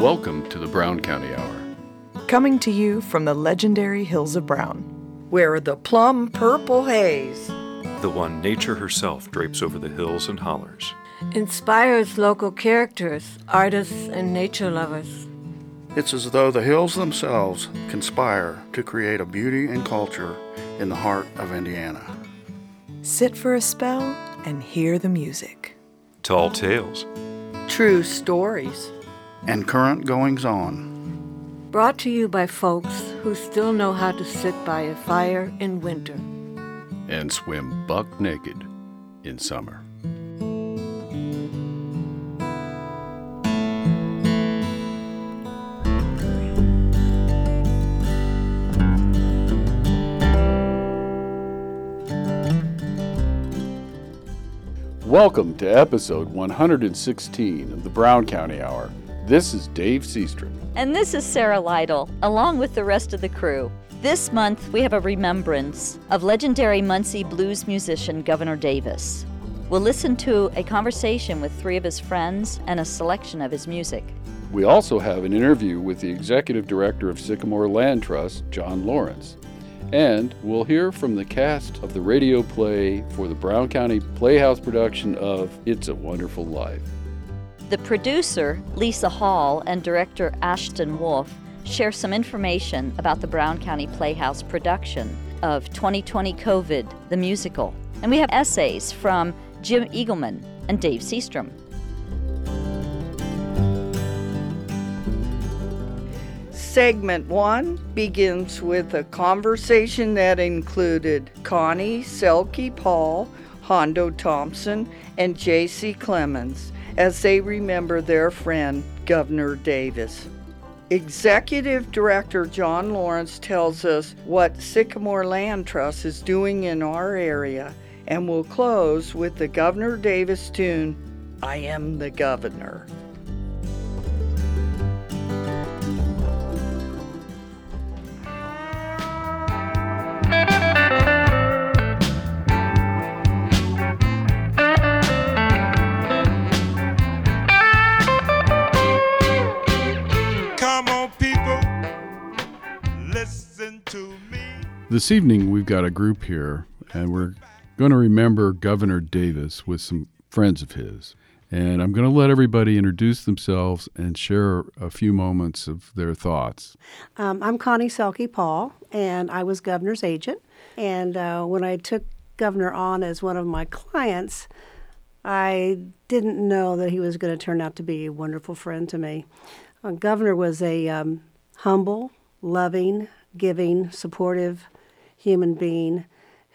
Welcome to the Brown County Hour. Coming to you from the legendary Hills of Brown. Where the plum purple haze, the one nature herself drapes over the hills and hollers, inspires local characters, artists, and nature lovers. It's as though the hills themselves conspire to create a beauty and culture in the heart of Indiana. Sit for a spell and hear the music. Tall tales, true stories, and current goings on. Brought to you by folks who still know how to sit by a fire in winter and swim buck naked in summer. Welcome to episode 116 of the Brown County Hour. This is Dave Seastrom. And this is Sarah Lytle, along with the rest of the crew. This month, we have a remembrance of legendary Muncie blues musician Governor Davis. We'll listen to a conversation with three of his friends and a selection of his music. We also have an interview with the executive director of Sycamore Land Trust, John Lawrence. And we'll hear from the cast of the radio play for the Brown County Playhouse production of It's a Wonderful Life. The producer, Lisa Hall, and director Ashton Wolf share some information about the Brown County Playhouse production of 2020 COVID, the musical. And we have essays from Jim Eagleman and Dave Seastrom. Segment one begins with a conversation that included Connie, Selkie Paul, Hondo Thompson, and J.C. Clemens as they remember their friend, Governor Davis. Executive Director John Lawrence tells us what Sycamore Land Trust is doing in our area and we'll close with the Governor Davis tune, I Am the Governor. This evening, we've got a group here, and we're going to remember Governor Davis with some friends of his. And I'm going to let everybody introduce themselves and share a few moments of their thoughts. Um, I'm Connie Selkie Paul, and I was governor's agent. And uh, when I took Governor on as one of my clients, I didn't know that he was going to turn out to be a wonderful friend to me. Uh, Governor was a um, humble, loving, giving, supportive human being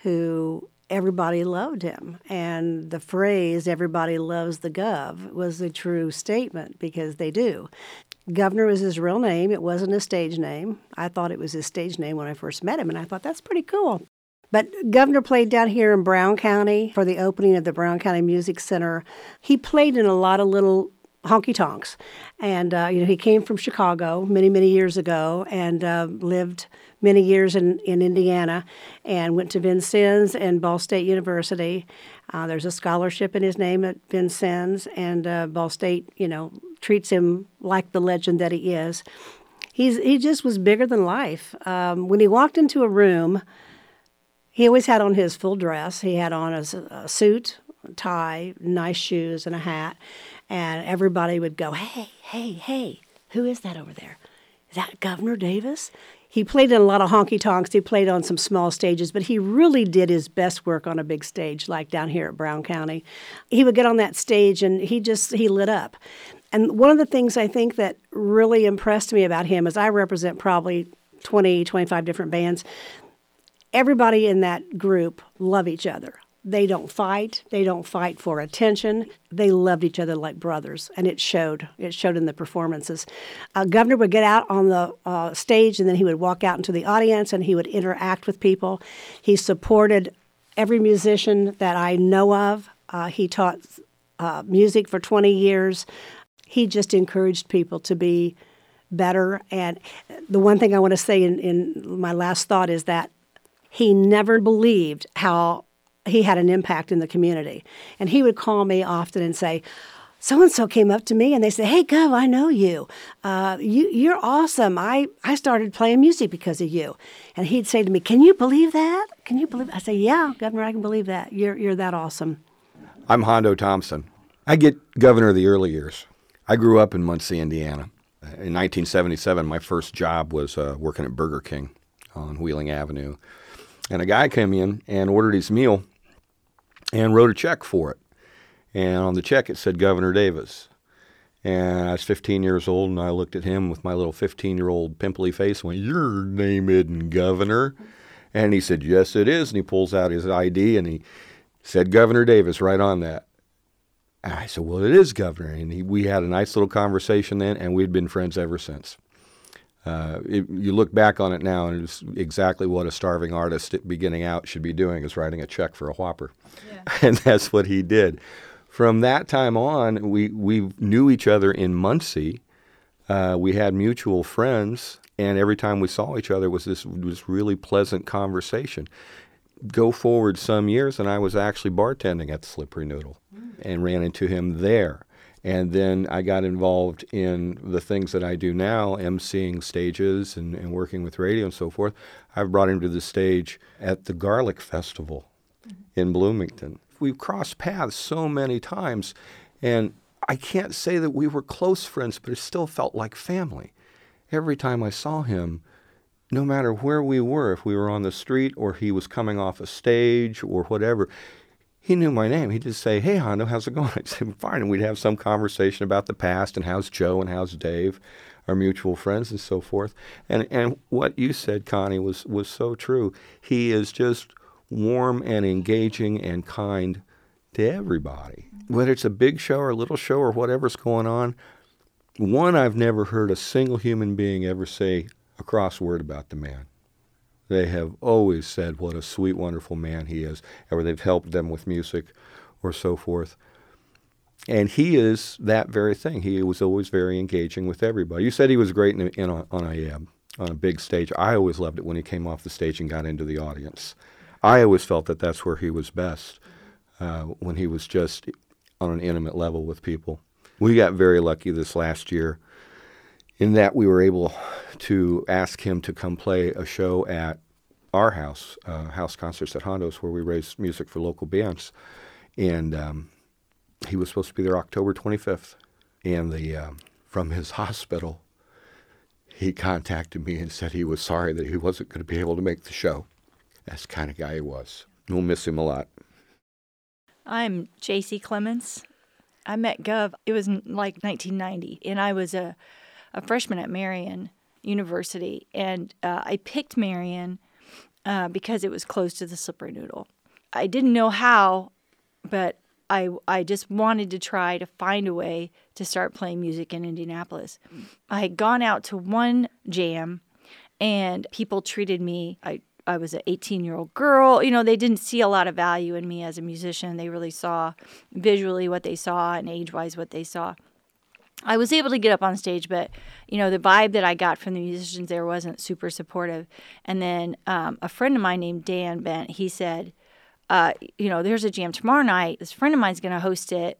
who everybody loved him. And the phrase, everybody loves the gov, was a true statement because they do. Governor was his real name. It wasn't a stage name. I thought it was his stage name when I first met him, and I thought that's pretty cool. But Governor played down here in Brown County for the opening of the Brown County Music Center. He played in a lot of little honky tonks. And, uh, you know, he came from Chicago many, many years ago and uh, lived many years in, in Indiana and went to Vincennes and Ball State University. Uh, there's a scholarship in his name at Vincennes, and uh, Ball State, you know, treats him like the legend that he is. He's, he just was bigger than life. Um, when he walked into a room, he always had on his full dress. He had on a, a suit, a tie, nice shoes, and a hat. And everybody would go, hey, hey, hey, who is that over there? Is that Governor Davis? He played in a lot of honky tonks. He played on some small stages, but he really did his best work on a big stage, like down here at Brown County. He would get on that stage and he just he lit up. And one of the things I think that really impressed me about him is I represent probably 20, 25 different bands. Everybody in that group love each other. They don't fight. They don't fight for attention. They loved each other like brothers, and it showed. It showed in the performances. Uh, Governor would get out on the uh, stage, and then he would walk out into the audience, and he would interact with people. He supported every musician that I know of. Uh, he taught uh, music for 20 years. He just encouraged people to be better. And the one thing I want to say in, in my last thought is that he never believed how he had an impact in the community. And he would call me often and say, so and so came up to me and they said, "Hey, Gov, I know you. Uh, you you're awesome. I I started playing music because of you." And he'd say to me, "Can you believe that? Can you believe?" I say, "Yeah, Governor, I can believe that. You're you're that awesome." I'm Hondo Thompson. I get governor of the early years. I grew up in Muncie, Indiana. In 1977, my first job was uh, working at Burger King on Wheeling Avenue, and a guy came in and ordered his meal and wrote a check for it. And on the check, it said Governor Davis. And I was 15 years old, and I looked at him with my little 15 year old pimply face and went, Your name isn't Governor. And he said, Yes, it is. And he pulls out his ID and he said, Governor Davis, right on that. And I said, Well, it is Governor. And he, we had a nice little conversation then, and we'd been friends ever since. Uh, it, you look back on it now, and it's exactly what a starving artist beginning out should be doing is writing a check for a Whopper. Yeah. And that's what he did from that time on, we, we knew each other in Muncie. Uh, we had mutual friends, and every time we saw each other was this was really pleasant conversation. Go forward some years, and I was actually bartending at the Slippery Noodle, mm. and ran into him there. And then I got involved in the things that I do now, emceeing stages and, and working with radio and so forth. I've brought him to the stage at the Garlic Festival mm-hmm. in Bloomington we've crossed paths so many times, and I can't say that we were close friends, but it still felt like family. Every time I saw him, no matter where we were, if we were on the street or he was coming off a stage or whatever, he knew my name. He'd just say, Hey, Hondo, how's it going? I'd say, Fine. And we'd have some conversation about the past and how's Joe and how's Dave, our mutual friends and so forth. And, and what you said, Connie, was, was so true. He is just warm and engaging and kind to everybody. Whether it's a big show or a little show or whatever's going on, one, I've never heard a single human being ever say a cross word about the man. They have always said what a sweet, wonderful man he is, or they've helped them with music or so forth. And he is that very thing. He was always very engaging with everybody. You said he was great in, in a, on a um, on a big stage. I always loved it when he came off the stage and got into the audience. I always felt that that's where he was best uh, when he was just on an intimate level with people. We got very lucky this last year in that we were able to ask him to come play a show at our house, uh, house concerts at Hondo's, where we raise music for local bands. And um, he was supposed to be there October 25th. And the um, from his hospital, he contacted me and said he was sorry that he wasn't going to be able to make the show. That's the kind of guy he was. We'll miss him a lot. I'm J.C. Clements. I met Gov, it was like 1990, and I was a, a freshman at Marian University. And uh, I picked Marian uh, because it was close to the Slippery Noodle. I didn't know how, but I, I just wanted to try to find a way to start playing music in Indianapolis. I had gone out to one jam and people treated me, I I was an 18 year old girl. You know, they didn't see a lot of value in me as a musician. They really saw visually what they saw and age wise what they saw. I was able to get up on stage, but you know the vibe that I got from the musicians there wasn't super supportive. And then um, a friend of mine named Dan Bent, he said, uh, "You know, there's a jam tomorrow night. This friend of mine's going to host it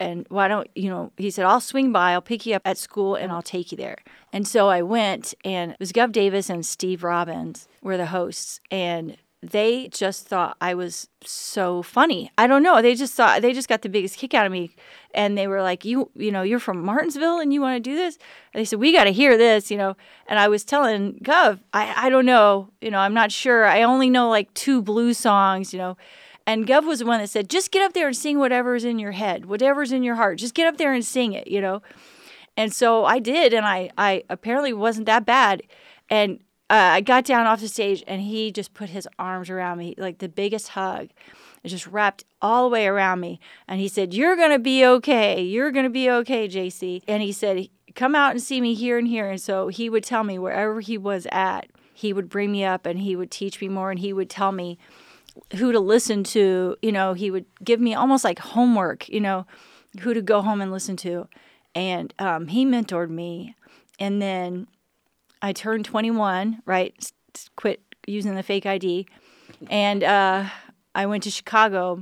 and why don't you know he said i'll swing by i'll pick you up at school and i'll take you there and so i went and it was gov davis and steve robbins were the hosts and they just thought i was so funny. I don't know. They just thought they just got the biggest kick out of me. And they were like you you know you're from martinsville and you want to do this? And they said we got to hear this you know. And i was telling gov i i don't know you know i'm not sure. I only know like two blues songs you know. And Gov was the one that said, just get up there and sing whatever's in your head, whatever's in your heart. Just get up there and sing it, you know? And so I did, and I, I apparently wasn't that bad. And uh, I got down off the stage, and he just put his arms around me, like the biggest hug. It just wrapped all the way around me. And he said, You're going to be okay. You're going to be okay, JC. And he said, Come out and see me here and here. And so he would tell me wherever he was at, he would bring me up and he would teach me more and he would tell me who to listen to. You know, he would give me almost like homework, you know, who to go home and listen to. And um, he mentored me. And then I turned 21, right? Quit using the fake ID. And uh, I went to Chicago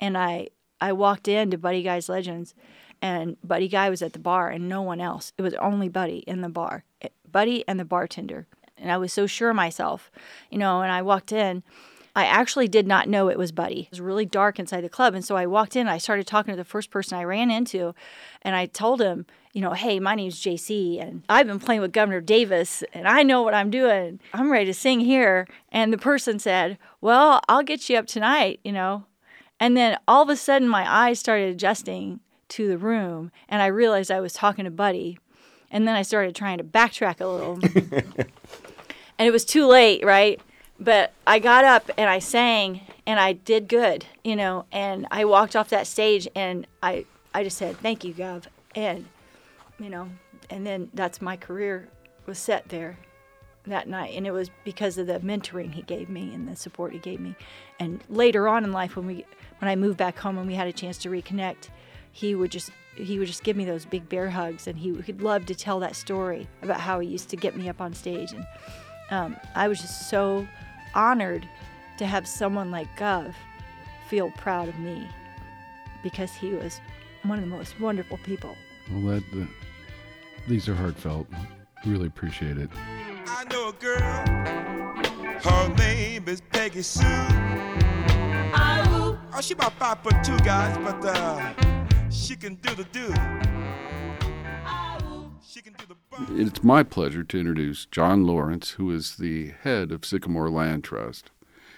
and I I walked into Buddy Guy's Legends, and Buddy Guy was at the bar, and no one else. It was only Buddy in the bar, eh, Buddy and the bartender. And I was so sure of myself, you know. And I walked in. I actually did not know it was Buddy. It was really dark inside the club, and so I walked in. I started talking to the first person I ran into, and I told him, you know, hey, my name's JC, and I've been playing with Governor Davis, and I know what I'm doing. I'm ready to sing here. And the person said, well, I'll get you up tonight, you know. And then all of a sudden, my eyes started adjusting to the room, and I realized I was talking to Buddy. And then I started trying to backtrack a little. and it was too late, right? But I got up and I sang, and I did good, you know. And I walked off that stage, and I, I just said, thank you, Gov. And you know, and then that's my career was set there that night and it was because of the mentoring he gave me and the support he gave me and later on in life when we when i moved back home and we had a chance to reconnect he would just he would just give me those big bear hugs and he would love to tell that story about how he used to get me up on stage and um, i was just so honored to have someone like gov feel proud of me because he was one of the most wonderful people well that these are heartfelt. Really appreciate it. I know a girl. Her name is Peggy Sue. Oh, she about five foot two, guys, but uh, she can do the do. It's my pleasure to introduce John Lawrence, who is the head of Sycamore Land Trust.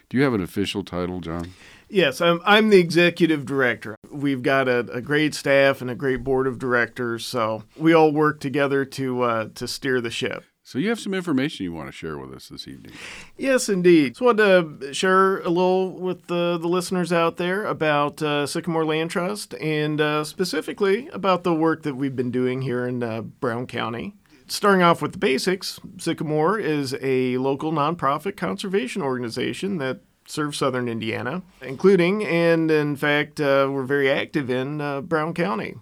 Do you have an official title, John? Yes, I'm, I'm the executive director. We've got a, a, great staff and a great board of directors, so we all work together to uh, to steer the ship. So you have some information you want to share with us this evening. Yes, indeed. So I want to share a little with the, the listeners out there about uh, Sycamore Land Trust and uh, specifically about the work that we've been doing here in uh, Brown County. Starting off with the basics, Sycamore is a local nonprofit conservation organization that serve southern Indiana, including, and in fact, uh, we're very active in uh, Brown County.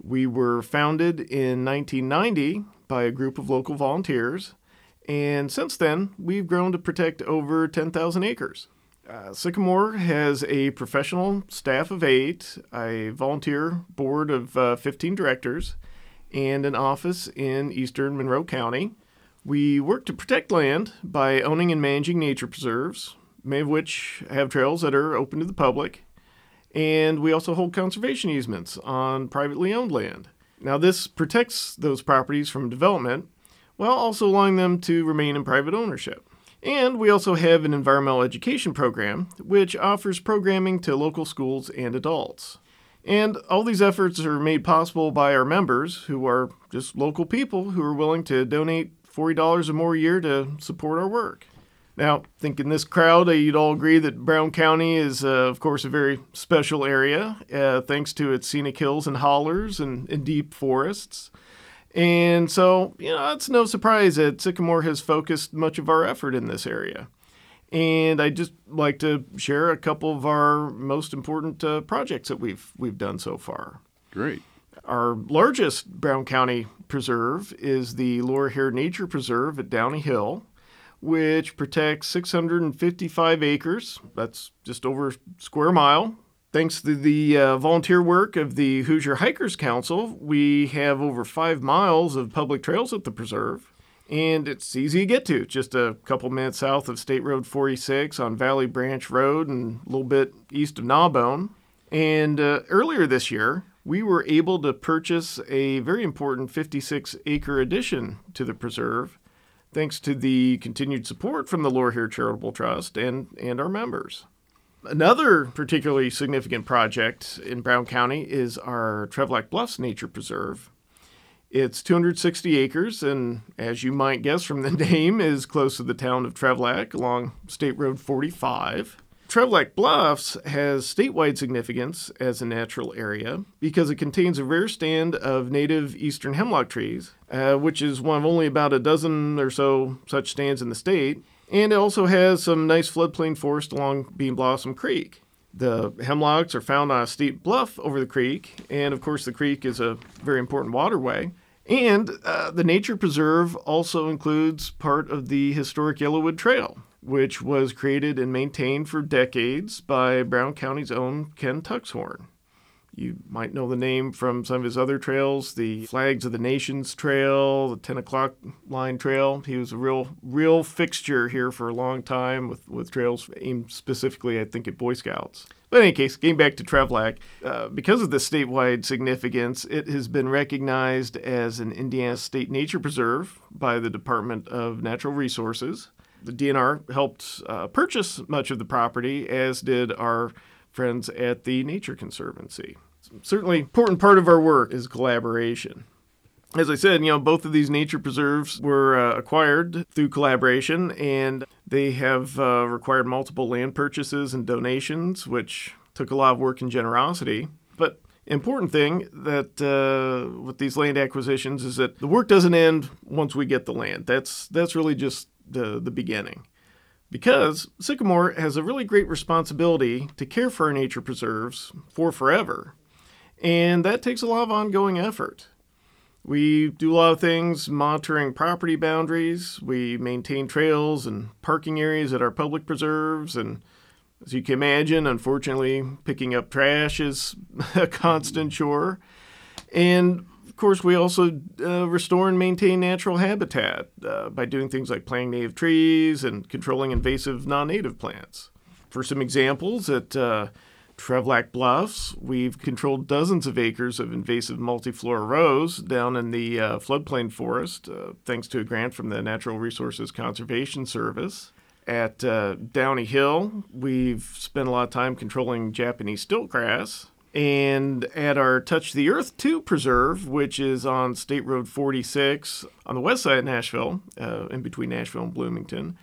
We were founded in 1990 by a group of local volunteers, and since then, we've grown to protect over 10,000 acres. Uh, Sycamore has a professional staff of eight, a volunteer board of uh, 15 directors, and an office in eastern Monroe County. We work to protect land by owning and managing nature preserves, many of which have trails that are open to the public. And we also hold conservation easements on privately owned land. Now, this protects those properties from development while also allowing them to remain in private ownership. And we also have an environmental education program, which offers programming to local schools and adults. And all these efforts are made possible by our members, who are just local people who are willing to donate $40 or more a year to support our work. Now, I think in this crowd, uh, you'd all agree that Brown County is, uh, of course, a very special area, uh, thanks to its scenic hills and hollers and, and, deep forests. And so, you know, it's no surprise that Sycamore has focused much of our effort in this area. And I'd just like to share a couple of our most important uh, projects that we've we've done so far. Great. Our largest Brown County preserve is the Laura Hare Nature Preserve at Downey Hill which protects 655 acres. That's just over a square mile. Thanks to the uh, volunteer work of the Hoosier Hikers Council, we have over five miles of public trails at the preserve. And it's easy to get to, just a couple minutes south of State Road 46 on Valley Branch Road and a little bit east of Gnawbone. And uh, earlier this year, we were able to purchase a very important 56 acre addition to the preserve thanks to the continued support from the Hare Charitable Trust and, and our members. Another particularly significant project in Brown County is our Trevlac Bluffs Nature Preserve. It's 260 acres, and as you might guess from the name, is close to the town of Trevlac along State Road 45. Trevlac Bluffs has statewide significance as a natural area because it contains a rare stand of native eastern hemlock trees, uh, which is one of only about a dozen or so such stands in the state. And it also has some nice floodplain forest along Bean Blossom Creek. The hemlocks are found on a steep bluff over the creek, and of course, the creek is a very important waterway. And uh, the nature preserve also includes part of the historic Yellowwood Trail, which was created and maintained for decades by Brown County's own Ken Tuxhorn. You might know the name from some of his other trails, the Flags of the Nations Trail, the 10 o'clock line trail. He was a real, real fixture here for a long time with, with trails aimed specifically, I think, at Boy Scouts. But in any case, getting back to Trevlac, uh, because of the statewide significance, it has been recognized as an Indiana State Nature Preserve by the Department of Natural Resources. The DNR helped uh, purchase much of the property, as did our friends at the Nature Conservancy. Certainly, important part of our work is collaboration. As I said, you know, both of these nature preserves were uh, acquired through collaboration, and they have uh, required multiple land purchases and donations, which took a lot of work and generosity. But important thing that uh, with these land acquisitions is that the work doesn't end once we get the land. That's that's really just the the beginning. Because Sycamore has a really great responsibility to care for our nature preserves for forever. And that takes a lot of ongoing effort. We do a lot of things monitoring property boundaries. We maintain trails and parking areas at our public preserves. And as you can imagine, unfortunately, picking up trash is a constant chore. And of course, we also uh, restore and maintain natural habitat uh, by doing things like planting native trees and controlling invasive non native plants. For some examples, at uh, Trevlac Bluffs, we've controlled dozens of acres of invasive multiflora rose down in the uh, floodplain forest, uh, thanks to a grant from the Natural Resources Conservation Service. At uh, Downey Hill, we've spent a lot of time controlling Japanese stiltgrass. And at our Touch the Earth 2 preserve, which is on State Road 46 on the west side of Nashville, uh, in between Nashville and Bloomington,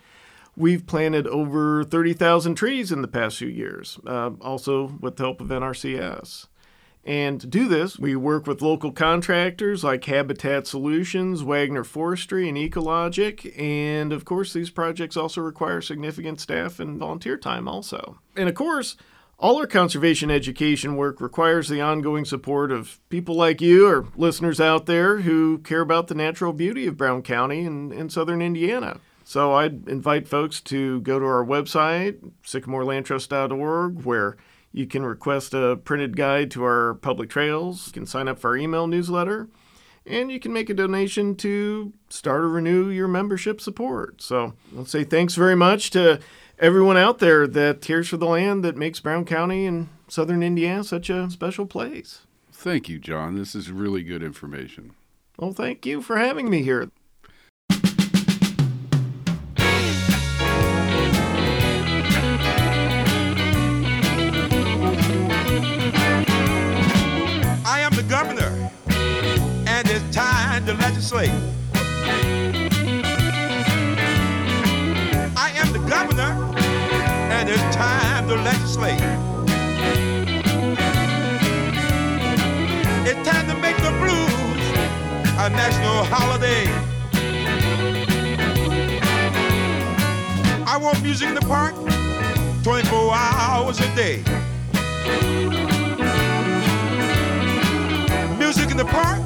We've planted over 30,000 trees in the past few years, uh, also with the help of NRCS. And to do this, we work with local contractors like Habitat Solutions, Wagner Forestry, and Ecologic. And of course, these projects also require significant staff and volunteer time, also. And of course, all our conservation education work requires the ongoing support of people like you or listeners out there who care about the natural beauty of Brown County and, southern Indiana. So I'd invite folks to go to our website, sycamorelandtrust.org, where you can request a printed guide to our public trails. You can sign up for our email newsletter, and you can make a donation to start or renew your membership support. So I'll say thanks very much to everyone out there that cares for the land that makes Brown County and southern Indiana such a special place. Thank you, John. This is really good information. Well, thank you for having me here. I am the governor, and it's time to legislate. Governor, and it's time to legislate. It's time to make the blues a national holiday. I want music in the park 24 hours a day. music in the park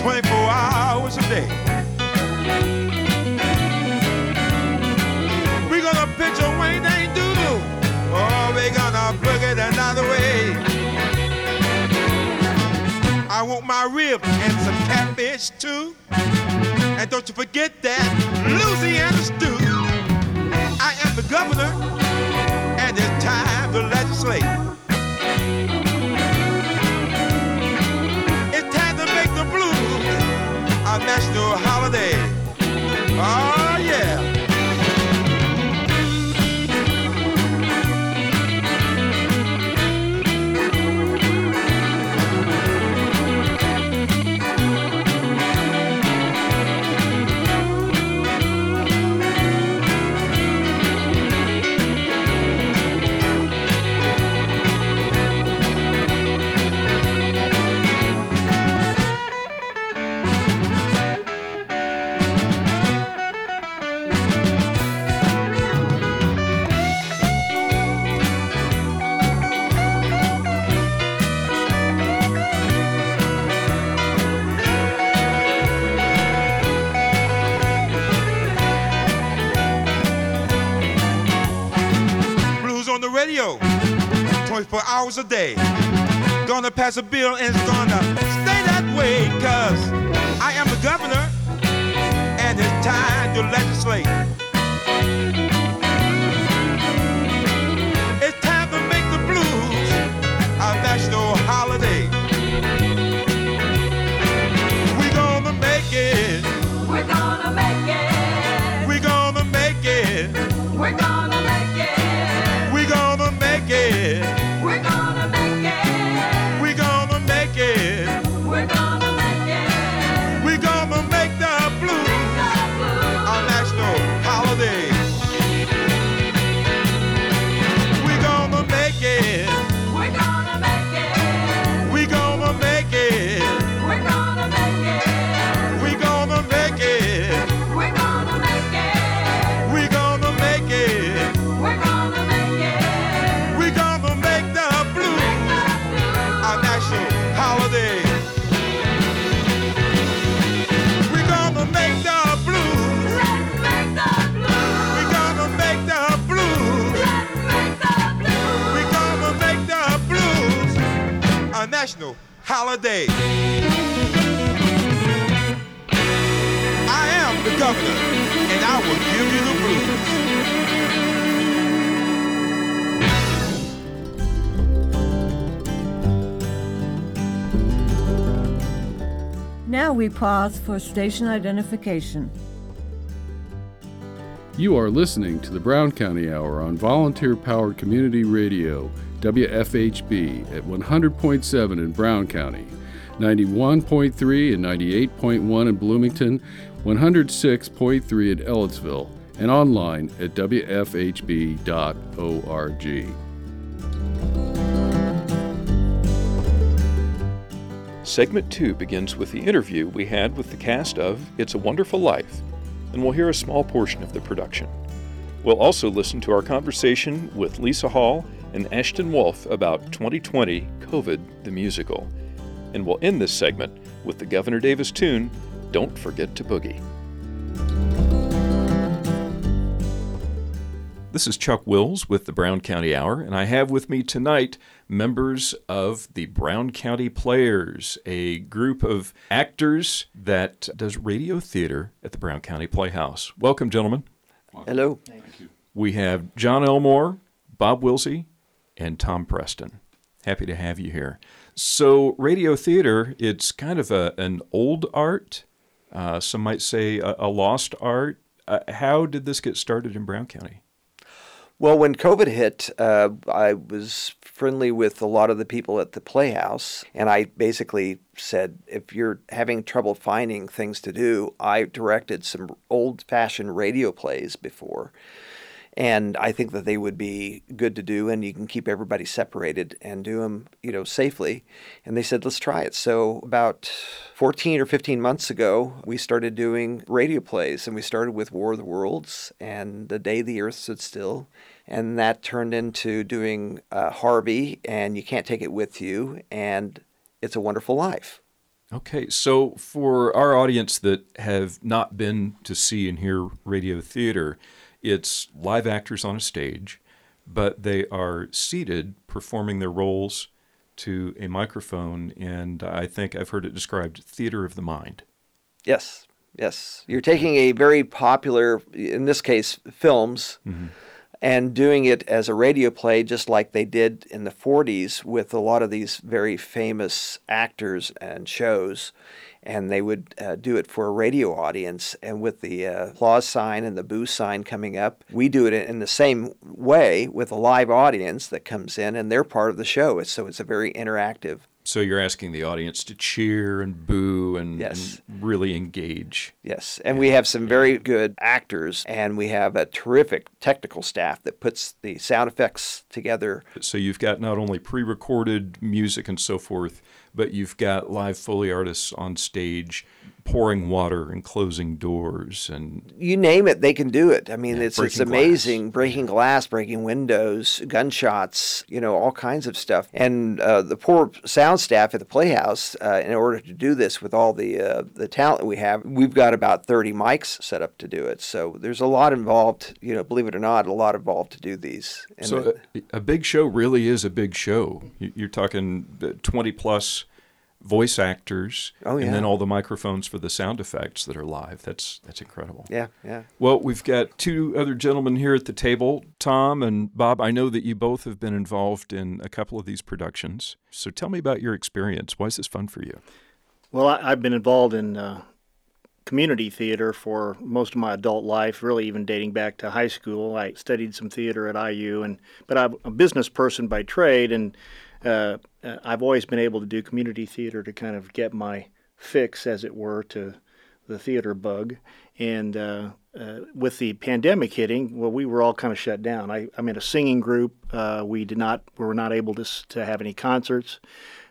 24 hours a day. Oh, we're gonna it another way. I want my ribs and some catfish too. And don't you forget that Louisiana stew. I am the governor, and it's time to legislate. It's time to make the blues a national holiday. Oh, radio 24 hours a day. Gonna pass a bill and it's gonna stay that way, cause I am the governor and it's time to legislate. Holiday. I am the governor, and I will give you the blues. Now we pause for station identification. You are listening to the Brown County Hour on volunteer powered community radio, WFHB, at 100.7 in Brown County, 91.3 and 98.1 in Bloomington, 106.3 in Ellettsville, and online at WFHB.org. Segment 2 begins with the interview we had with the cast of It's a Wonderful Life, and we'll hear a small portion of the production. We'll also listen to our conversation with Lisa Hall and Ashton Wolf about 2020 COVID the Musical. And we'll end this segment with the Governor Davis tune, Don't Forget to Boogie. This is Chuck Wills with the Brown County Hour, and I have with me tonight members of the Brown County Players, a group of actors that does radio theater at the Brown County Playhouse. Welcome, gentlemen. Hello. Thank you. We have John Elmore, Bob Wilsey, and Tom Preston. Happy to have you here. So, radio theater, it's kind of a, an old art. Uh, some might say a, a lost art. Uh, how did this get started in Brown County? Well, when COVID hit, uh, I was friendly with a lot of the people at the Playhouse, and I basically said, if you're having trouble finding things to do, I directed some old fashioned radio plays before. And I think that they would be good to do, and you can keep everybody separated and do them, you know, safely. And they said, let's try it. So about 14 or 15 months ago, we started doing radio plays, and we started with War of the Worlds and The Day the Earth Stood Still, and that turned into doing uh, Harvey and You Can't Take It With You, and It's a Wonderful Life. Okay, so for our audience that have not been to see and hear radio theater, it's live actors on a stage, but they are seated performing their roles to a microphone, and I think I've heard it described theater of the mind. Yes, yes. You're taking a very popular, in this case, films, mm-hmm. And doing it as a radio play, just like they did in the 40s with a lot of these very famous actors and shows. And they would uh, do it for a radio audience. And with the uh, applause sign and the boo sign coming up, we do it in the same way with a live audience that comes in, and they're part of the show. So it's a very interactive So you're asking the audience to cheer and boo and, Yes. and really engage. Yes, and we have some very good actors, and we have a terrific technical staff that puts the sound effects together. So you've got not only pre-recorded music and so forth, but you've got live Foley artists on stage pouring water and closing doors and you name it, they can do it. I mean, it's it's breaking amazing. Breaking glass, breaking windows, gunshots, you know, all kinds of stuff. And uh, the poor sound staff at the Playhouse, uh, in order to do this with all the uh, the talent we have, we've got about thirty mics set up to do it. So there's a lot involved. You know, believe it or not, a lot involved to do these. And so it- a, a big show really is a big show. You- You're talking uh, 20 plus voice actors Oh, and then all the microphones for the sound effects that are live. That's that's incredible. yeah, yeah. Well, we've got two other gentlemen here at the table, Tom and Bob. I know that you both have been involved in a couple of these productions. So tell me about your experience. Why is this fun for you? Well, I, I've been involved in uh, community theater for most of my adult life, really even dating back to high school. I studied some theater at IU, and but I'm a business person by trade, and uh, uh, I've always been able to do community theater to kind of get my fix, as it were, to the theater bug. And uh, uh, with the pandemic hitting, well, we were all kind of shut down. I, I'm in a singing group. Uh, we did not, we were not able to to have any concerts.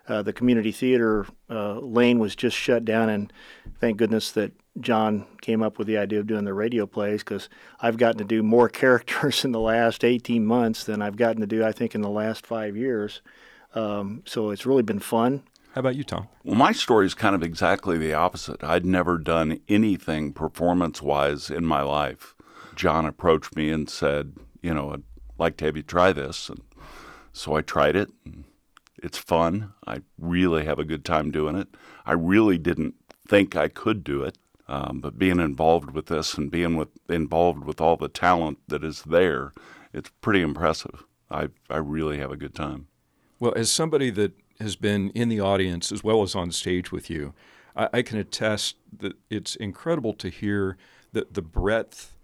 Uh, the community theater uh, lane was just shut down, and thank goodness that John came up with the idea of doing the radio plays because I've gotten to do more characters in the last 18 months than I've gotten to do, I think, in the last five years. Um, so it's really been fun. How about you, Tom? Well, my story is kind of exactly the opposite. I'd never done anything performance wise in my life. John approached me and said, You know, I'd like to have you try this. And so I tried it. And it's fun. I really have a good time doing it. I really didn't think I could do it. Um, but being involved with this and being with, involved with all the talent that is there, it's pretty impressive. I, I really have a good time. Well, as somebody that has been in the audience as well as on stage with you, I, I can attest that it's incredible to hear the, the breadth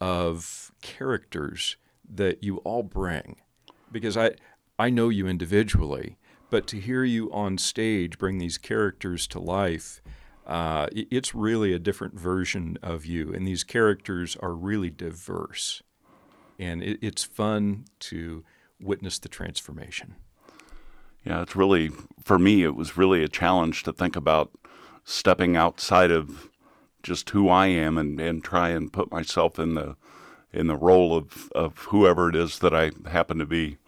of characters that you all bring. Because I, I know you individually, but to hear you on stage bring these characters to life, uh, it's really a different version of you. And these characters are really diverse. And it, it's fun to witness the transformation. Yeah, it's really for me. It was really a challenge to think about stepping outside of just who I am and, and try and put myself in the in the role of, of whoever it is that I happen to be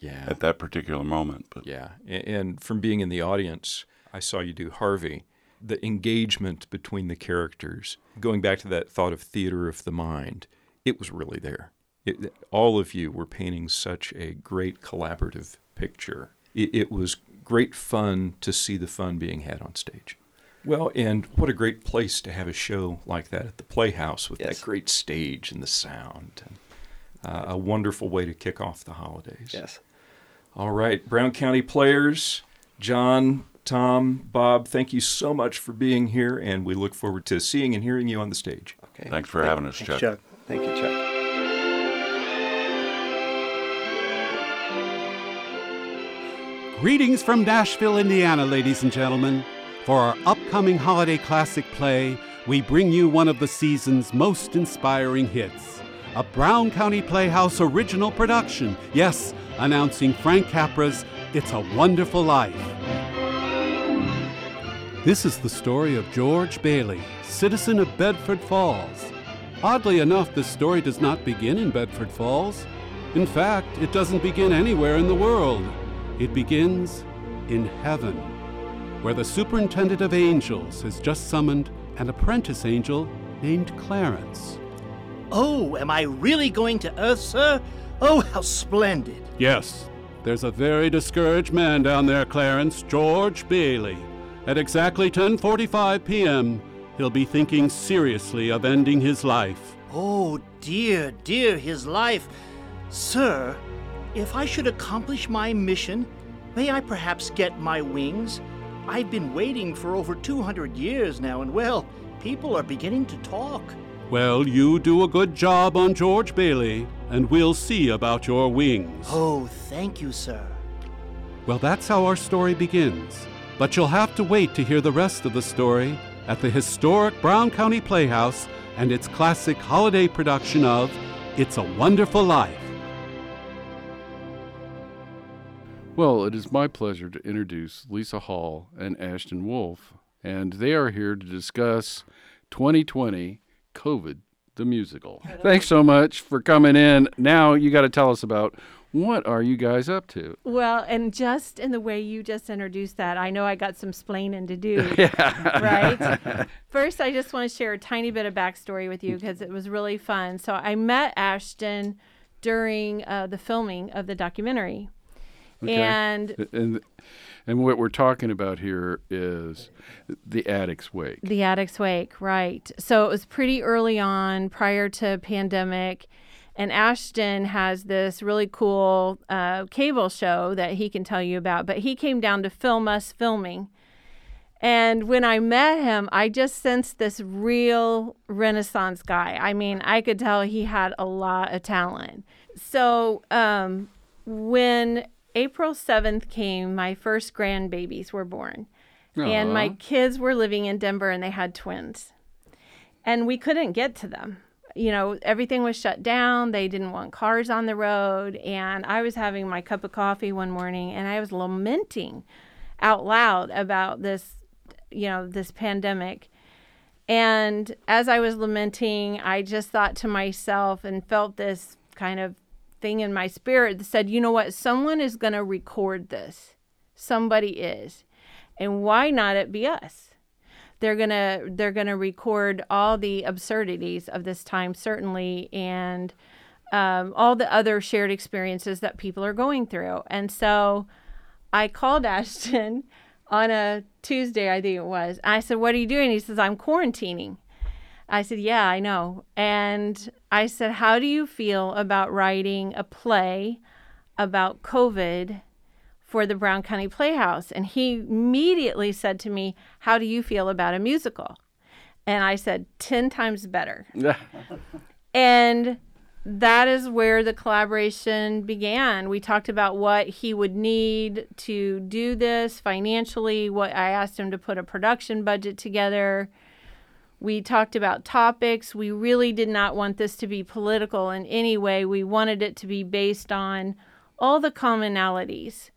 Yeah. at that particular moment. But Yeah, and from being in the audience, I saw you do Harvey. The engagement between the characters, going back to that thought of theater of the mind, it was really there. It, all of you were painting such a great collaborative picture. It, it was great fun to see the fun being had on stage. Well, and what a great place to have a show like that at the Playhouse with Yes. that great stage and the sound. And, uh, a wonderful way to kick off the holidays. Yes. All right, Brown County players, John, Tom, Bob, thank you so much for being here, and we look forward to seeing and hearing you on the stage. Okay. thanks for having us, Thanks, Chuck. Chuck. Thank you, Chuck. Greetings from Nashville, Indiana, ladies and gentlemen. For our upcoming holiday classic play, we bring you one of the season's most inspiring hits a Brown County Playhouse original production. Yes, announcing Frank Capra's It's a Wonderful Life. This is the story of George Bailey, citizen of Bedford Falls. Oddly enough, this story does not begin in Bedford Falls. In fact, it doesn't begin anywhere in the world. It begins in heaven, where the superintendent of angels has just summoned an apprentice angel named Clarence. Oh, am I really going to Earth, sir? Oh, how splendid. Yes, there's a very discouraged man down there, Clarence, George Bailey. At exactly 10:45 p.m., he'll be thinking seriously of ending his life. Oh, dear, dear, his life. Sir, if I should accomplish my mission, may I perhaps get my wings? I've been waiting for over 200 years now, and well, people are beginning to talk. Well, you do a good job on George Bailey, and we'll see about your wings. Oh, thank you, sir. Well, that's how our story begins. But you'll have to wait to hear the rest of the story at the historic Brown County Playhouse and its classic holiday production of It's a Wonderful Life. Well, it is my pleasure to introduce Lisa Hall and Ashton Wolf and they are here to discuss 2020 COVID the musical. Thanks so much for coming in. Now you got to tell us about what are you guys up to? Well, and just in the way you just introduced that, I know I got some splaining to do. Yeah. Right? First, I just want to share a tiny bit of backstory with you because it was really fun. So, I met Ashton during uh, the filming of the documentary. And and and what we're talking about here is the Addicts Wake. The Addicts Wake, right. So it was pretty early on prior to pandemic. And Ashton has this really cool uh, cable show that he can tell you about. But he came down to film us filming. And when I met him, I just sensed this real Renaissance guy. I mean, I could tell he had a lot of talent. So um, when April 7th came, my first grandbabies were born. And my kids were living in Denver and they had twins. And we couldn't get to them. You know, everything was shut down. They didn't want cars on the road. And I was having my cup of coffee one morning and I was lamenting out loud about this, you know, this pandemic. And as I was lamenting, I just thought to myself and felt this kind of thing in my spirit that said, you know what? Someone is going to record this. Somebody is. And why not it be us? They're going to they're going to record all the absurdities of this time certainly and um, all the other shared experiences that people are going through. And so I called Ashton on a Tuesday, I think it was. I said, What are you doing? He says, I'm quarantining. I said, Yeah, I know. And I said, How do you feel about writing a play about COVID for the Brown County Playhouse? And he immediately said to me, How do you feel about a musical? And I said, 10 times better. And that is where the collaboration began. We talked about what he would need to do this financially, what I asked him to put a production budget together. We talked about topics. We really did not want this to be political in any way. We wanted it to be based on all the commonalities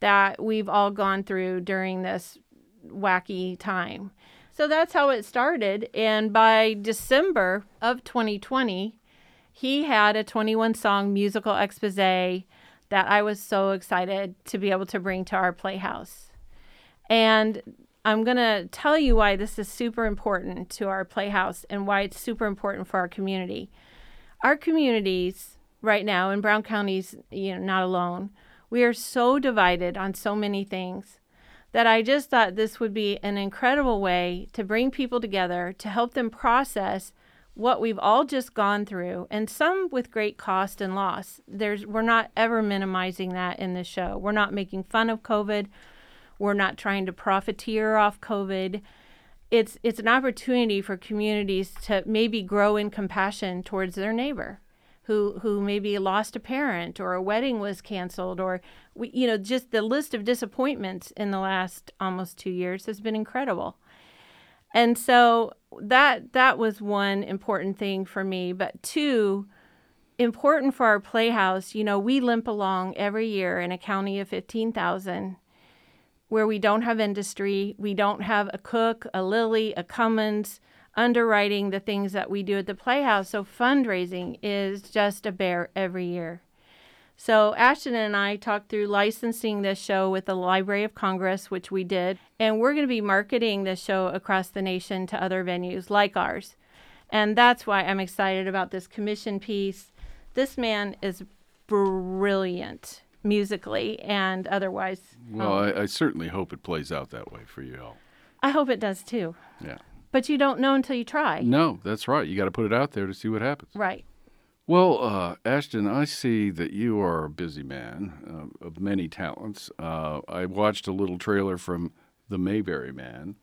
that we've all gone through during this wacky time. So that's how it started. And by December of 2020, he had a 21 song musical expose that I was so excited to be able to bring to our playhouse. And I'm going to tell you why this is super important to our playhouse and why it's super important for our community. Our communities right now in Brown County's, you know, not alone, we are so divided on so many things that I just thought this would be an incredible way to bring people together to help them process what we've all just gone through and some with great cost and loss. There's we're not ever minimizing that in this show. We're not making fun of COVID. We're not trying to profiteer off COVID. It's it's an opportunity for communities to maybe grow in compassion towards their neighbor who who maybe lost a parent or a wedding was canceled or we, you know just the list of disappointments in the last almost 2 years has been incredible. And so that that was one important thing for me, but two important for our playhouse, you know, we limp along every year in a county of 15,000 where we don't have industry, we don't have a Cook, a Lilly, a Cummins underwriting the things that we do at the Playhouse. So fundraising is just a bear every year. So Ashton and I talked through licensing this show with the Library of Congress, which we did, and we're going to be marketing this show across the nation to other venues like ours. And that's why I'm excited about this commission piece. This man is brilliant musically and otherwise. Well, Um, I, I certainly hope it plays out that way for you all. I hope it does too. Yeah. But you don't know until you try. No, that's right. You got to put it out there to see what happens. Right. Well, uh, Ashton, I see that you are a busy man uh, of many talents. Uh, I watched a little trailer from The Mayberry Man,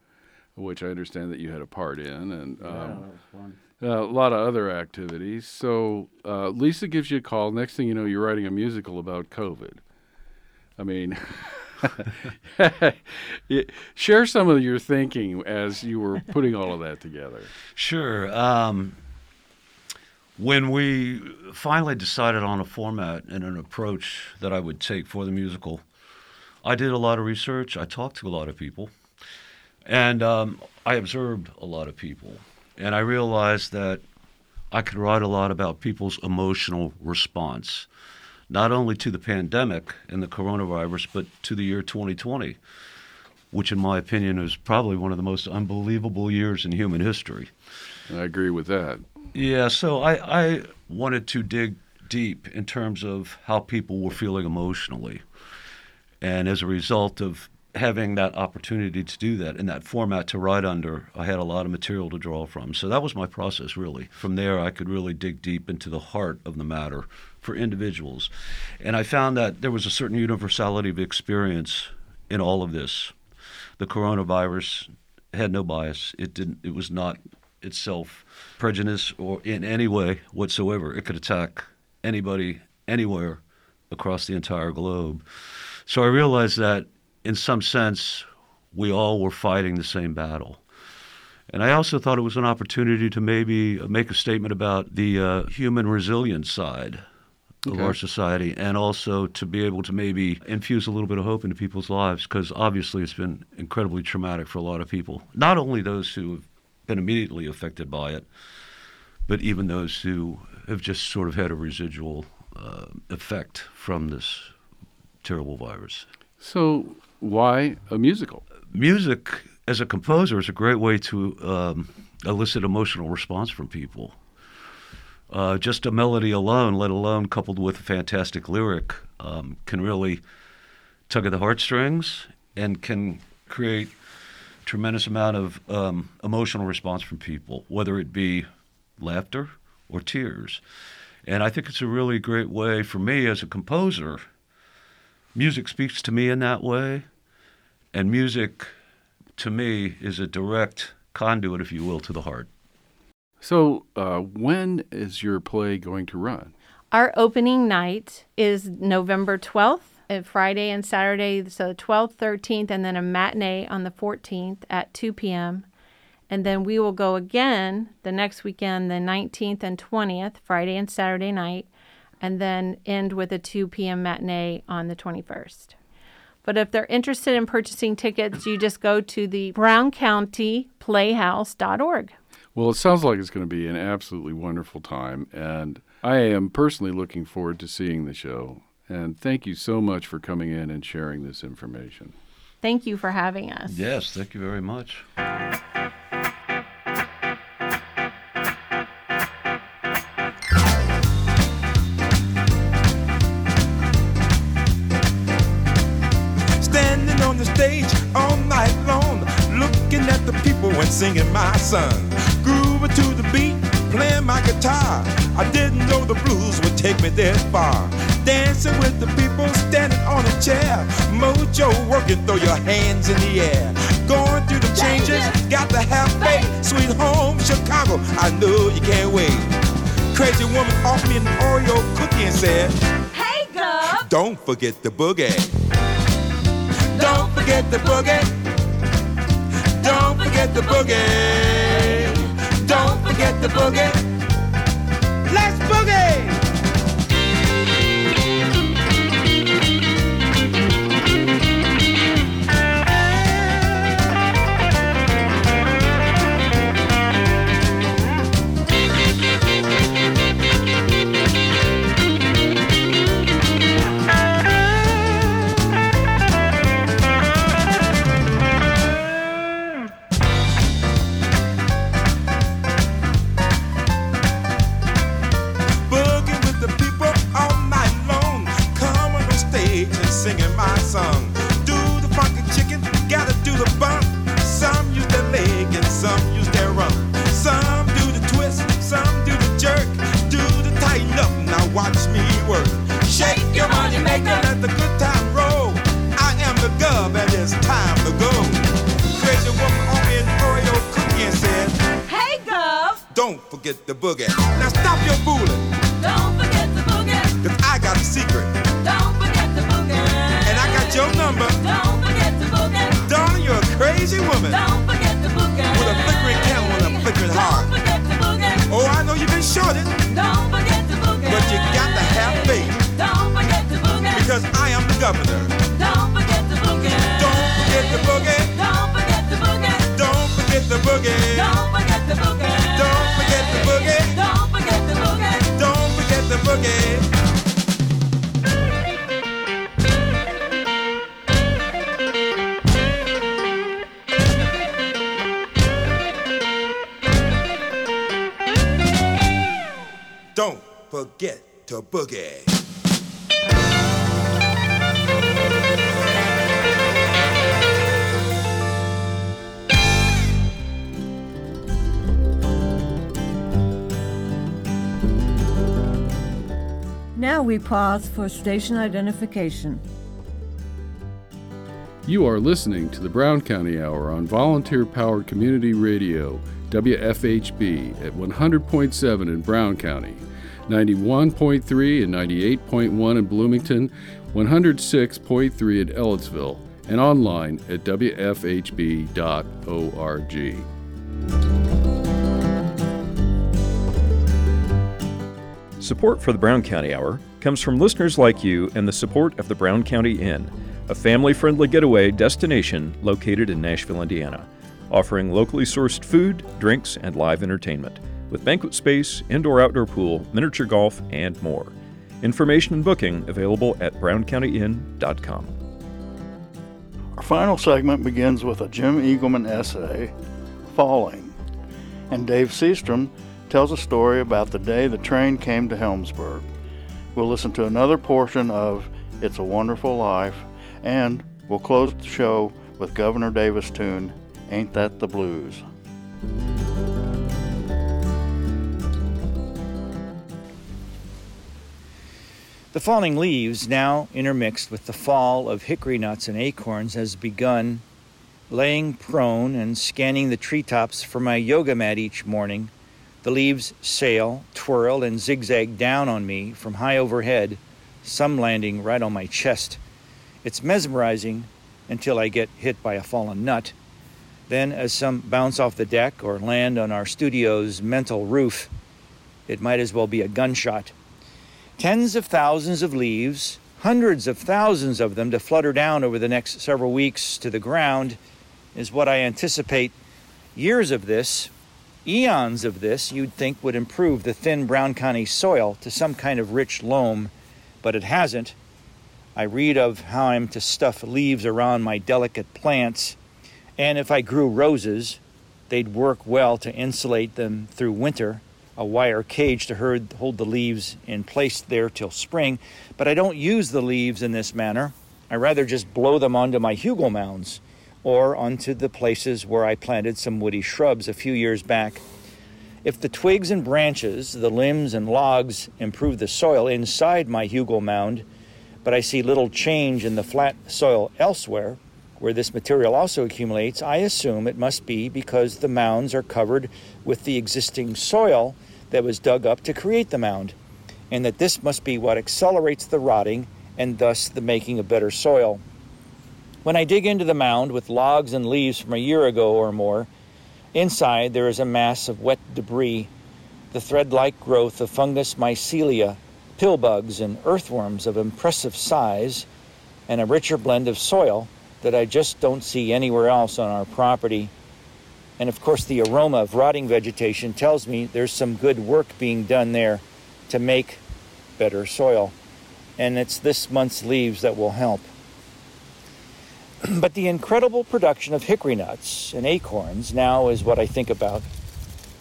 which I understand that you had a part in, and um, that was fun. Uh, a lot of other activities. So uh, Lisa gives you a call. Next thing you know, you're writing a musical about COVID. I mean, share some of your thinking as you were putting all of that together. Sure. Um, when we finally decided on a format and an approach that I would take for the musical, I did a lot of research. I talked to a lot of people. And um, I observed a lot of people, and I realized that I could write a lot about people's emotional response, not only to the pandemic and the coronavirus, but to the year 2020, which, in my opinion, is probably one of the most unbelievable years in human history. I agree with that. Yeah, so I, I wanted to dig deep in terms of how people were feeling emotionally. And as a result of having that opportunity to do that in that format to write under, I had a lot of material to draw from. So that was my process, really. From there, I could really dig deep into the heart of the matter for individuals. And I found that there was a certain universality of experience in all of this. The coronavirus had no bias. It didn't. It was not itself prejudice or in any way whatsoever. It could attack anybody anywhere across the entire globe. So I realized that in some sense we all were fighting the same battle. And I also thought it was an opportunity to maybe make a statement about the uh, human resilience side of Okay. our society and also to be able to maybe infuse a little bit of hope into people's lives because obviously it's been incredibly traumatic for a lot of people. Not only those who have been immediately affected by it, but even those who have just sort of had a residual uh, effect from this terrible virus. So, why a musical? Music, as a composer, is a great way to um, elicit emotional response from people. Uh, just a melody alone, let alone coupled with a fantastic lyric, um, can really tug at the heartstrings and can create tremendous amount of um, emotional response from people, whether it be laughter or tears. And I think it's a really great way for me as a composer. Music speaks to me in that way, and music to me is a direct conduit, if you will, to the heart. So, uh, when is your play going to run? Our opening night is November 12th, uh, Friday and Saturday, so 12th, 13th, and then a matinee on the 14th at 2 p.m. And then we will go again the next weekend, the 19th and 20th, Friday and Saturday night, and then end with a 2 p.m. matinee on the 21st. But if they're interested in purchasing tickets, you just go to the browncountyplayhouse.org. Well, it sounds like it's going to be an absolutely wonderful time, and I am personally looking forward to seeing the show. And thank you so much for coming in and sharing this information. Thank you for having us. Yes, thank you very much. Singing my song. Grooving to the beat, playing my guitar. I didn't know the blues would take me this far. Dancing with the people, standing on a chair. Mojo working, throw your hands in the air. Going through the changes, got to have faith. Sweet home, Chicago, I know you can't wait. Crazy woman offered me an Oreo cookie and said, Hey, Gov! Don't forget the boogie. Don't forget the boogie. Don't forget the boogie. Don't forget the boogie. Let's. Boogie song. Do the funky chicken, gotta do the bump. Some use their leg and some use their rump. Some do the twist, some do the jerk. Do the tighten up, now watch me work. Shake your money maker, let the good time roll. I am the gov and it's time to go. Crazy woman on an Oreo cookie and said, Hey, Gov! Don't forget the boogie. Now stop your fooling. woman with a flickering candle and a flickering heart. Oh, I know you've been shorted, but you got to have faith because I am the governor. Don't forget the boogie. Don't forget the boogie. Don't forget the boogie. Don't forget the boogie. Don't forget the boogie. Don't forget the boogie. Don't forget the boogie. Don't forget the boogie. Now we pause for station identification. You are listening to the Brown County Hour on volunteer powered community radio, WFHB, at 100.7 in Brown County, 91.3 and 98.1 in Bloomington, 106.3 in Ellettsville, and online at WFHB.org. Support for the Brown County Hour comes from listeners like you and the support of the Brown County Inn, a family friendly getaway destination located in Nashville, Indiana, offering locally sourced food, drinks, and live entertainment, with banquet space, indoor outdoor pool, miniature golf, and more. Information and booking available at browncountyinn.com. Our final segment begins with a Jim Eagleman essay, Falling, and Dave Seastrom tells a story about the day the train came to Helmsburg. We'll listen to another portion of It's a Wonderful Life, and we'll close the show with Governor Davis' tune, Ain't That the Blues. The falling leaves, now intermixed with the fall of hickory nuts and acorns, has begun. Laying prone and scanning the treetops for my yoga mat each morning, the leaves sail, twirl, and zigzag down on me from high overhead, some landing right on my chest. It's mesmerizing until I get hit by a fallen nut. Then, as some bounce off the deck or land on our studio's mental roof, it might as well be a gunshot. Tens of thousands of leaves, hundreds of thousands of them to flutter down over the next several weeks to the ground, is what I anticipate. Years of this, eons of this, you'd think would improve the thin Brown County soil to some kind of rich loam, but it hasn't. I read of how I'm to stuff leaves around my delicate plants, and if I grew roses, they'd work well to insulate them through winter, a wire cage to herd, hold the leaves in place there till spring. But I don't use the leaves in this manner. I rather just blow them onto my hugel mounds or onto the places where I planted some woody shrubs a few years back. If the twigs and branches, the limbs and logs improve the soil inside my hugel mound, but I see little change in the flat soil elsewhere, where this material also accumulates, I assume it must be because the mounds are covered with the existing soil that was dug up to create the mound, and that this must be what accelerates the rotting and thus the making of better soil. When I dig into the mound with logs and leaves from a year ago or more, inside there is a mass of wet debris, the thread like growth of fungus mycelia, pill bugs, and earthworms of impressive size, and a richer blend of soil that I just don't see anywhere else on our property. And of course, the aroma of rotting vegetation tells me there's some good work being done there to make better soil. And it's this month's leaves that will help. but the incredible production of hickory nuts and acorns now is what I think about.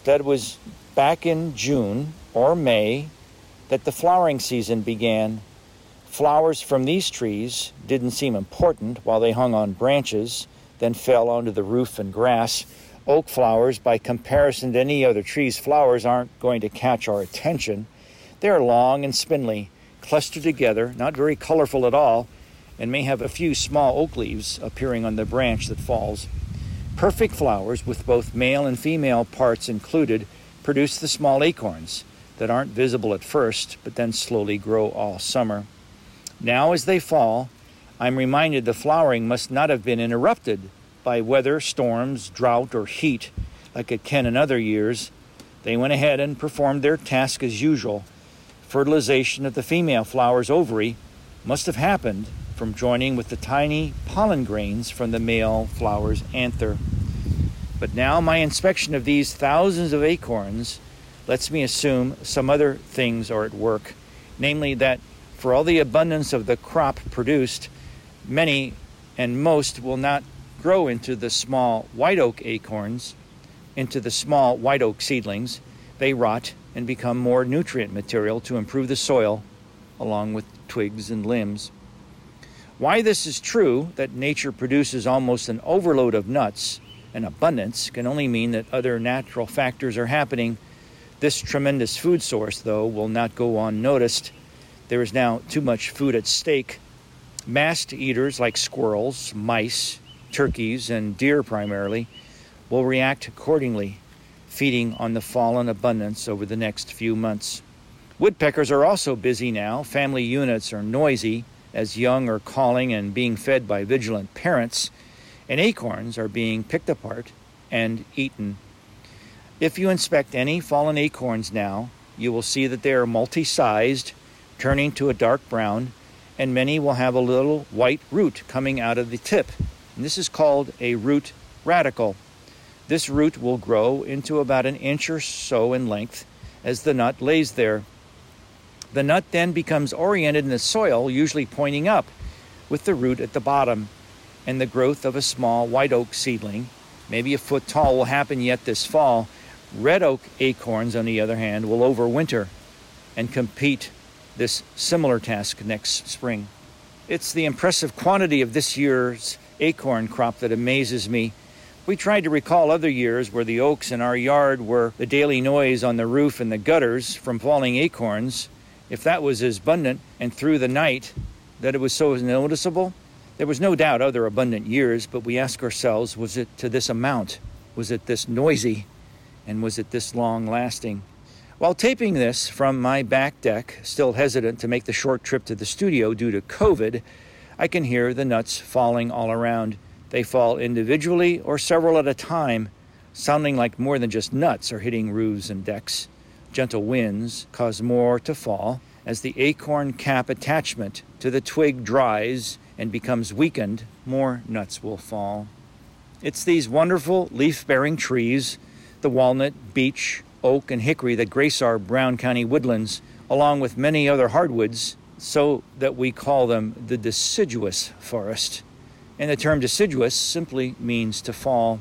That was back in June or May that the flowering season began. Flowers from these trees didn't seem important while they hung on branches, then fell onto the roof and grass. Oak flowers, by comparison to any other tree's flowers, aren't going to catch our attention. They are long and spindly, clustered together, not very colorful at all, and may have a few small oak leaves appearing on the branch that falls. Perfect flowers, with both male and female parts included, produce the small acorns that aren't visible at first, but then slowly grow all summer. Now, as they fall, I'm reminded the flowering must not have been interrupted by weather, storms, drought, or heat like it can in other years. They went ahead and performed their task as usual. Fertilization of the female flower's ovary must have happened from joining with the tiny pollen grains from the male flower's anther. But now my inspection of these thousands of acorns lets me assume some other things are at work, namely that for all the abundance of the crop produced, many and most will not grow into the small white oak acorns, into the small white oak seedlings. They rot and become more nutrient material to improve the soil, along with twigs and limbs. Why this is true, that nature produces almost an overload of nuts, an abundance, can only mean that other natural factors are happening. This tremendous food source, though, will not go unnoticed. There is now too much food at stake. Mast eaters like squirrels, mice, turkeys, and deer primarily will react accordingly, feeding on the fallen abundance over the next few months. Woodpeckers are also busy now. Family units are noisy as young are calling and being fed by vigilant parents, and acorns are being picked apart and eaten. If you inspect any fallen acorns now, you will see that they are multi sized, turning to a dark brown, and many will have a little white root coming out of the tip. And this is called a root radicle. This root will grow into about an inch or so in length as the nut lays there. The nut then becomes oriented in the soil, usually pointing up, with the root at the bottom, and the growth of a small white oak seedling, maybe a foot tall, will happen yet this fall. Red oak acorns, on the other hand, will overwinter and compete this similar task next spring. It's the impressive quantity of this year's acorn crop that amazes me. We tried to recall other years where the oaks in our yard were the daily noise on the roof and the gutters from falling acorns. If that was as abundant and through the night that it was so noticeable, there was no doubt other abundant years, but we ask ourselves was it to this amount? Was it this noisy? And was it this long lasting? While taping this from my back deck, still hesitant to make the short trip to the studio due to COVID, I can hear the nuts falling all around. They fall individually or several at a time, sounding like more than just nuts are hitting roofs and decks. Gentle winds cause more to fall. As the acorn cap attachment to the twig dries and becomes weakened, more nuts will fall. It's these wonderful leaf bearing trees, the walnut, beech, oak, and hickory that grace our Brown County woodlands, along with many other hardwoods, so that we call them the deciduous forest. And the term deciduous simply means to fall.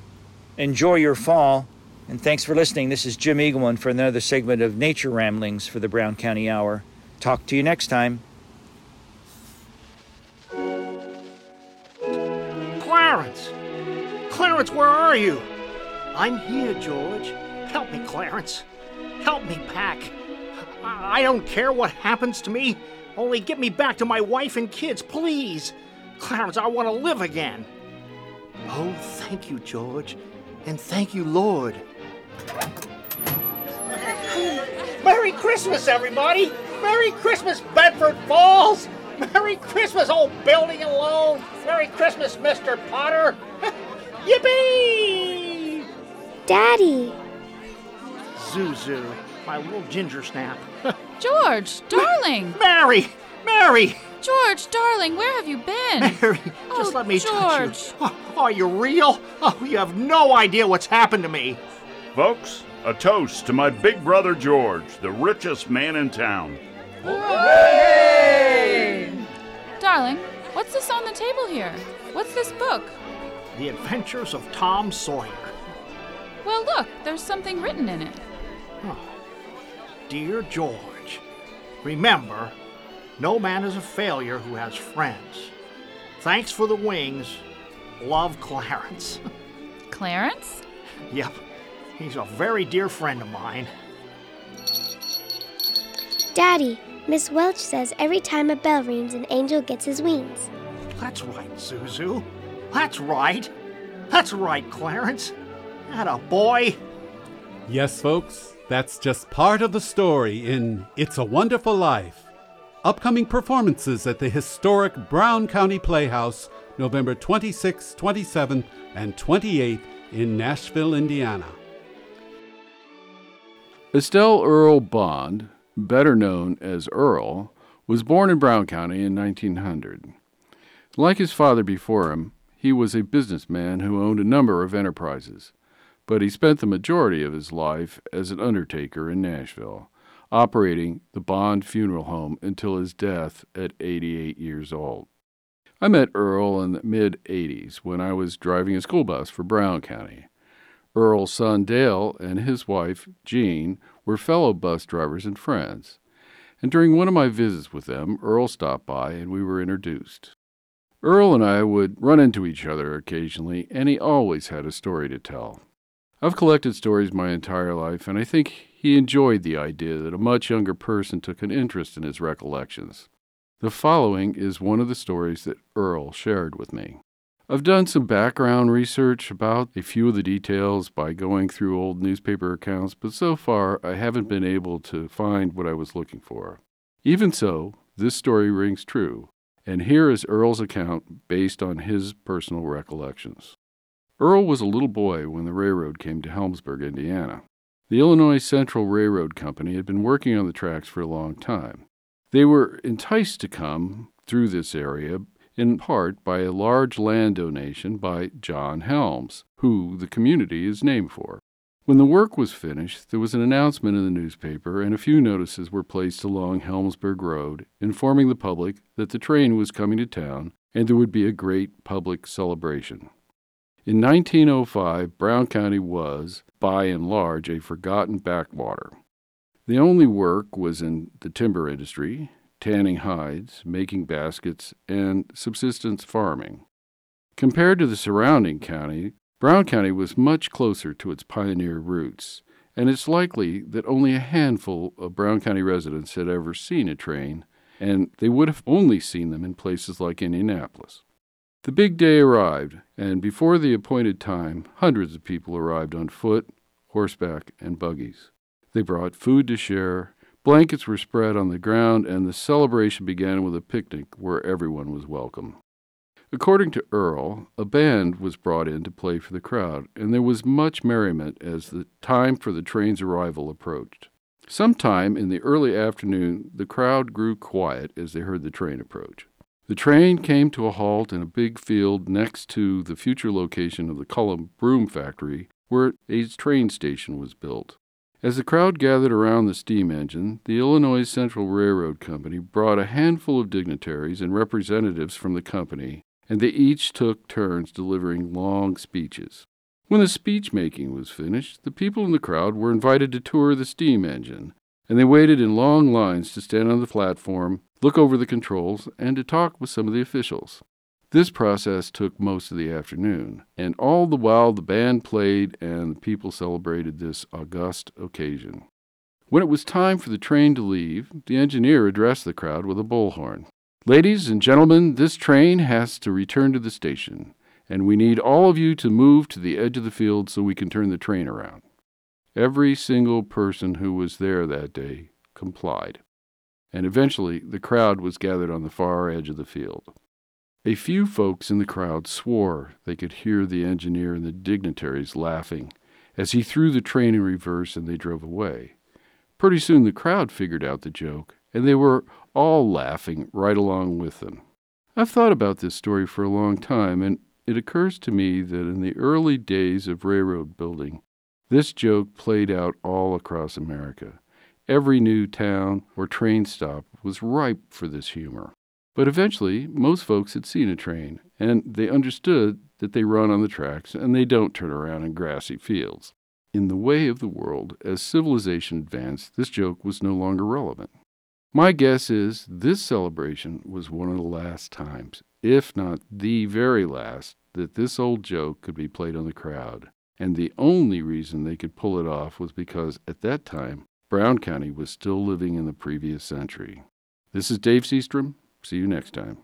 Enjoy your fall, and thanks for listening. This is Jim Eagleman for another segment of Nature Ramblings for the Brown County Hour. Talk to you next time. Clarence! Clarence, where are you? I'm here, George. Help me, Clarence. Help me pack. I I don't care what happens to me. Only get me back to my wife and kids, please. Clarence, I want to live again. Oh, thank you, George. And thank you, Lord. Merry Christmas, everybody! Merry Christmas, Bedford Falls! Merry Christmas, old building and loan! Merry Christmas, Mr. Potter! Yippee! Daddy! Zuzu, my little ginger snap. George, darling! Mary! Mary! George, darling, where have you been? Mary, just oh, let me touch you. Oh, are you real? Oh, you have no idea what's happened to me. Folks, a toast to my big brother George, the richest man in town. Hooray! Darling, what's this on the table here? What's this book? The Adventures of Tom Sawyer. Well, look, there's something written in it. Oh, dear George, remember, no man is a failure who has friends. Thanks for the wings. Love, Clarence. Clarence? yep, he's a very dear friend of mine. Daddy, Miss Welch says every time a bell rings, an angel gets his wings. That's right, Zuzu. That's right. That's right, Clarence. That a boy. Yes, folks, that's just part of the story in It's a Wonderful Life. Upcoming performances at the historic Brown County Playhouse, November 26, 27, and 28 in Nashville, Indiana. Estelle Earl Bond, better known as Earl, was born in Brown County in 1900. Like his father before him, he was a businessman who owned a number of enterprises, but he spent the majority of his life as an undertaker in Nashville, operating the Bond Funeral Home until his death at 88 years old. I met Earl in the mid 80s when I was driving a school bus for Brown County. Earl's son Dale and his wife, Jean, were fellow bus drivers and friends. And during one of my visits with them, Earl stopped by and we were introduced. Earl and I would run into each other occasionally, and he always had a story to tell. I've collected stories my entire life, and I think he enjoyed the idea that a much younger person took an interest in his recollections. The following is one of the stories that Earl shared with me. I've done some background research about a few of the details by going through old newspaper accounts, but so far I haven't been able to find what I was looking for. Even so, this story rings true, and here is Earl's account based on his personal recollections. Earl was a little boy when the railroad came to Helmsburg, Indiana. The Illinois Central Railroad Company had been working on the tracks for a long time. They were enticed to come through this area in part by a large land donation by John Helms, who the community is named for. When the work was finished, there was an announcement in the newspaper, and a few notices were placed along Helmsburg Road informing the public that the train was coming to town and there would be a great public celebration. In 1905, Brown County was, by and large, a forgotten backwater. The only work was in the timber industry, tanning hides, making baskets, and subsistence farming. Compared to the surrounding county, Brown County was much closer to its pioneer roots, and it's likely that only a handful of Brown County residents had ever seen a train, and they would have only seen them in places like Indianapolis. The big day arrived, and before the appointed time, hundreds of people arrived on foot, horseback, and buggies. They brought food to share, blankets were spread on the ground, and the celebration began with a picnic where everyone was welcome. According to Earl, a band was brought in to play for the crowd, and there was much merriment as the time for the train's arrival approached. Sometime in the early afternoon, the crowd grew quiet as they heard the train approach. The train came to a halt in a big field next to the future location of the Cullum Broom Factory, where a train station was built. As the crowd gathered around the steam engine, the Illinois Central Railroad Company brought a handful of dignitaries and representatives from the company, and they each took turns delivering long speeches. When the speech making was finished, the people in the crowd were invited to tour the steam engine, and they waited in long lines to stand on the platform, look over the controls, and to talk with some of the officials. This process took most of the afternoon, and all the while the band played and the people celebrated this august occasion. When it was time for the train to leave, the engineer addressed the crowd with a bullhorn. Ladies and gentlemen, this train has to return to the station, and we need all of you to move to the edge of the field so we can turn the train around. Every single person who was there that day complied, and eventually the crowd was gathered on the far edge of the field. A few folks in the crowd swore they could hear the engineer and the dignitaries laughing as he threw the train in reverse and they drove away. Pretty soon the crowd figured out the joke, and they were all laughing right along with them. I've thought about this story for a long time, and it occurs to me that in the early days of railroad building, this joke played out all across America. Every new town or train stop was ripe for this humor. But eventually, most folks had seen a train, and they understood that they run on the tracks and they don't turn around in grassy fields. In the way of the world, as civilization advanced, this joke was no longer relevant. My guess is this celebration was one of the last times, if not the very last, that this old joke could be played on the crowd. And the only reason they could pull it off was because at that time, Brown County was still living in the previous century. This is Dave Seastrom. See you next time.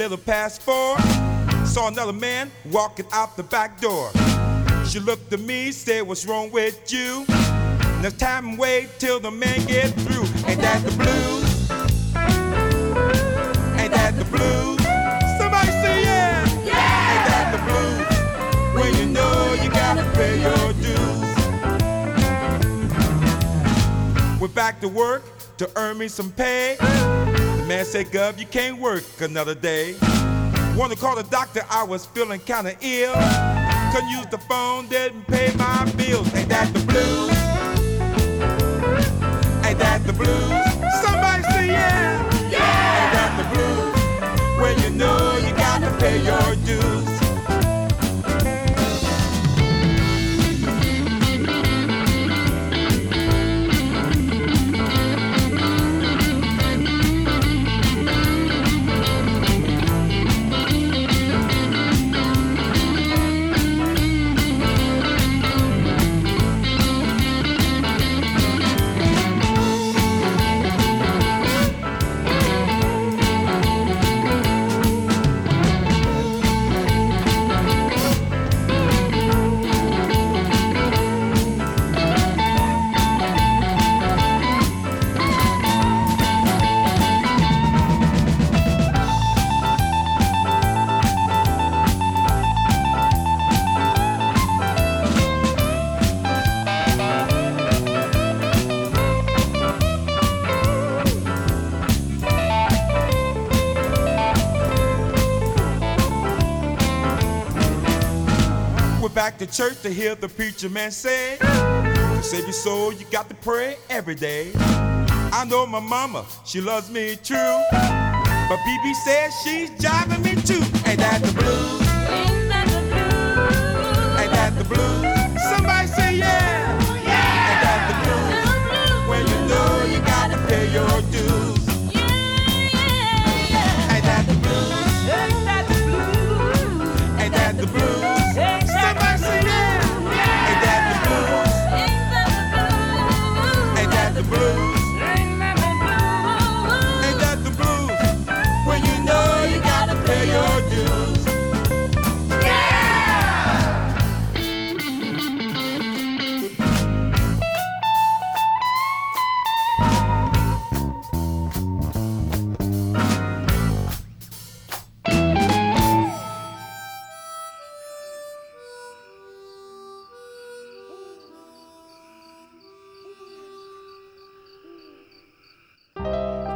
Little past four. Saw another man walking out the back door. She looked at me, said, What's wrong with you? Next time, wait till the man get through. Ain't that the blues? Ain't that the blues? Somebody say yeah. Yeah. Ain't that the blues? When you know you gotta pay your dues. back to work to earn me some pay. Man said, Gov, you can't work another day. Wanna call the doctor, I was feeling kinda ill. Couldn't use the phone, didn't pay my bills. Ain't that the blues? Ain't that the blues? Somebody say yeah. Yeah. Ain't that the blues? When you know you got to pay your dues. To church to hear the preacher man say, To save your soul, you got to pray every day. I know my mama, she loves me true. But BB says she's jiving me too. Ain't that the blues?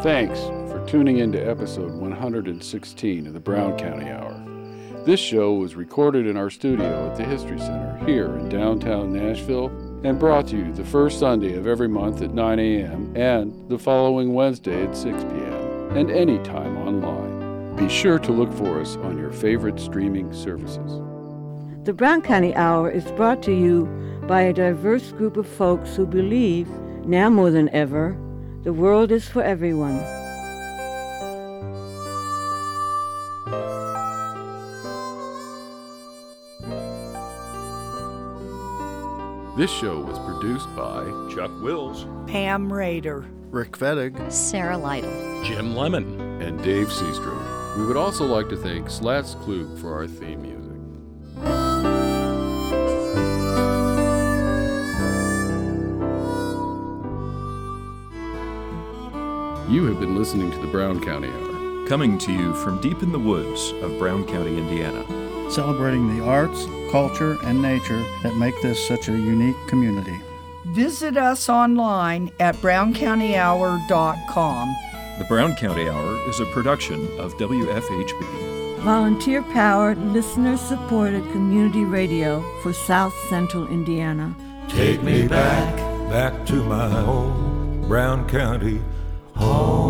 Thanks for tuning in to episode 116 of the Brown County Hour. This show was recorded in our studio at the History Center here in downtown Nashville and brought to you the first Sunday of every month at 9 a.m. and the following Wednesday at 6 p.m. and anytime online. Be sure to look for us on your favorite streaming services. The Brown County Hour is brought to you by a diverse group of folks who believe, now more than ever, the world is for everyone. This show was produced by Chuck Wills, Pam Rader, Rick Fettig, Sarah Lytle, Jim Lemon, and Dave Seastrom. We would also like to thank Slats Klug for our theme music. You have been listening to the Brown County Hour. Coming to you from deep in the woods of Brown County, Indiana. celebrating the arts, culture, and nature that make this such a unique community. Visit us online at browncountyhour.com. The Brown County Hour is a production of WFHB. Volunteer powered, listener supported community radio for South Central Indiana. Take me back, back to my old Brown County home.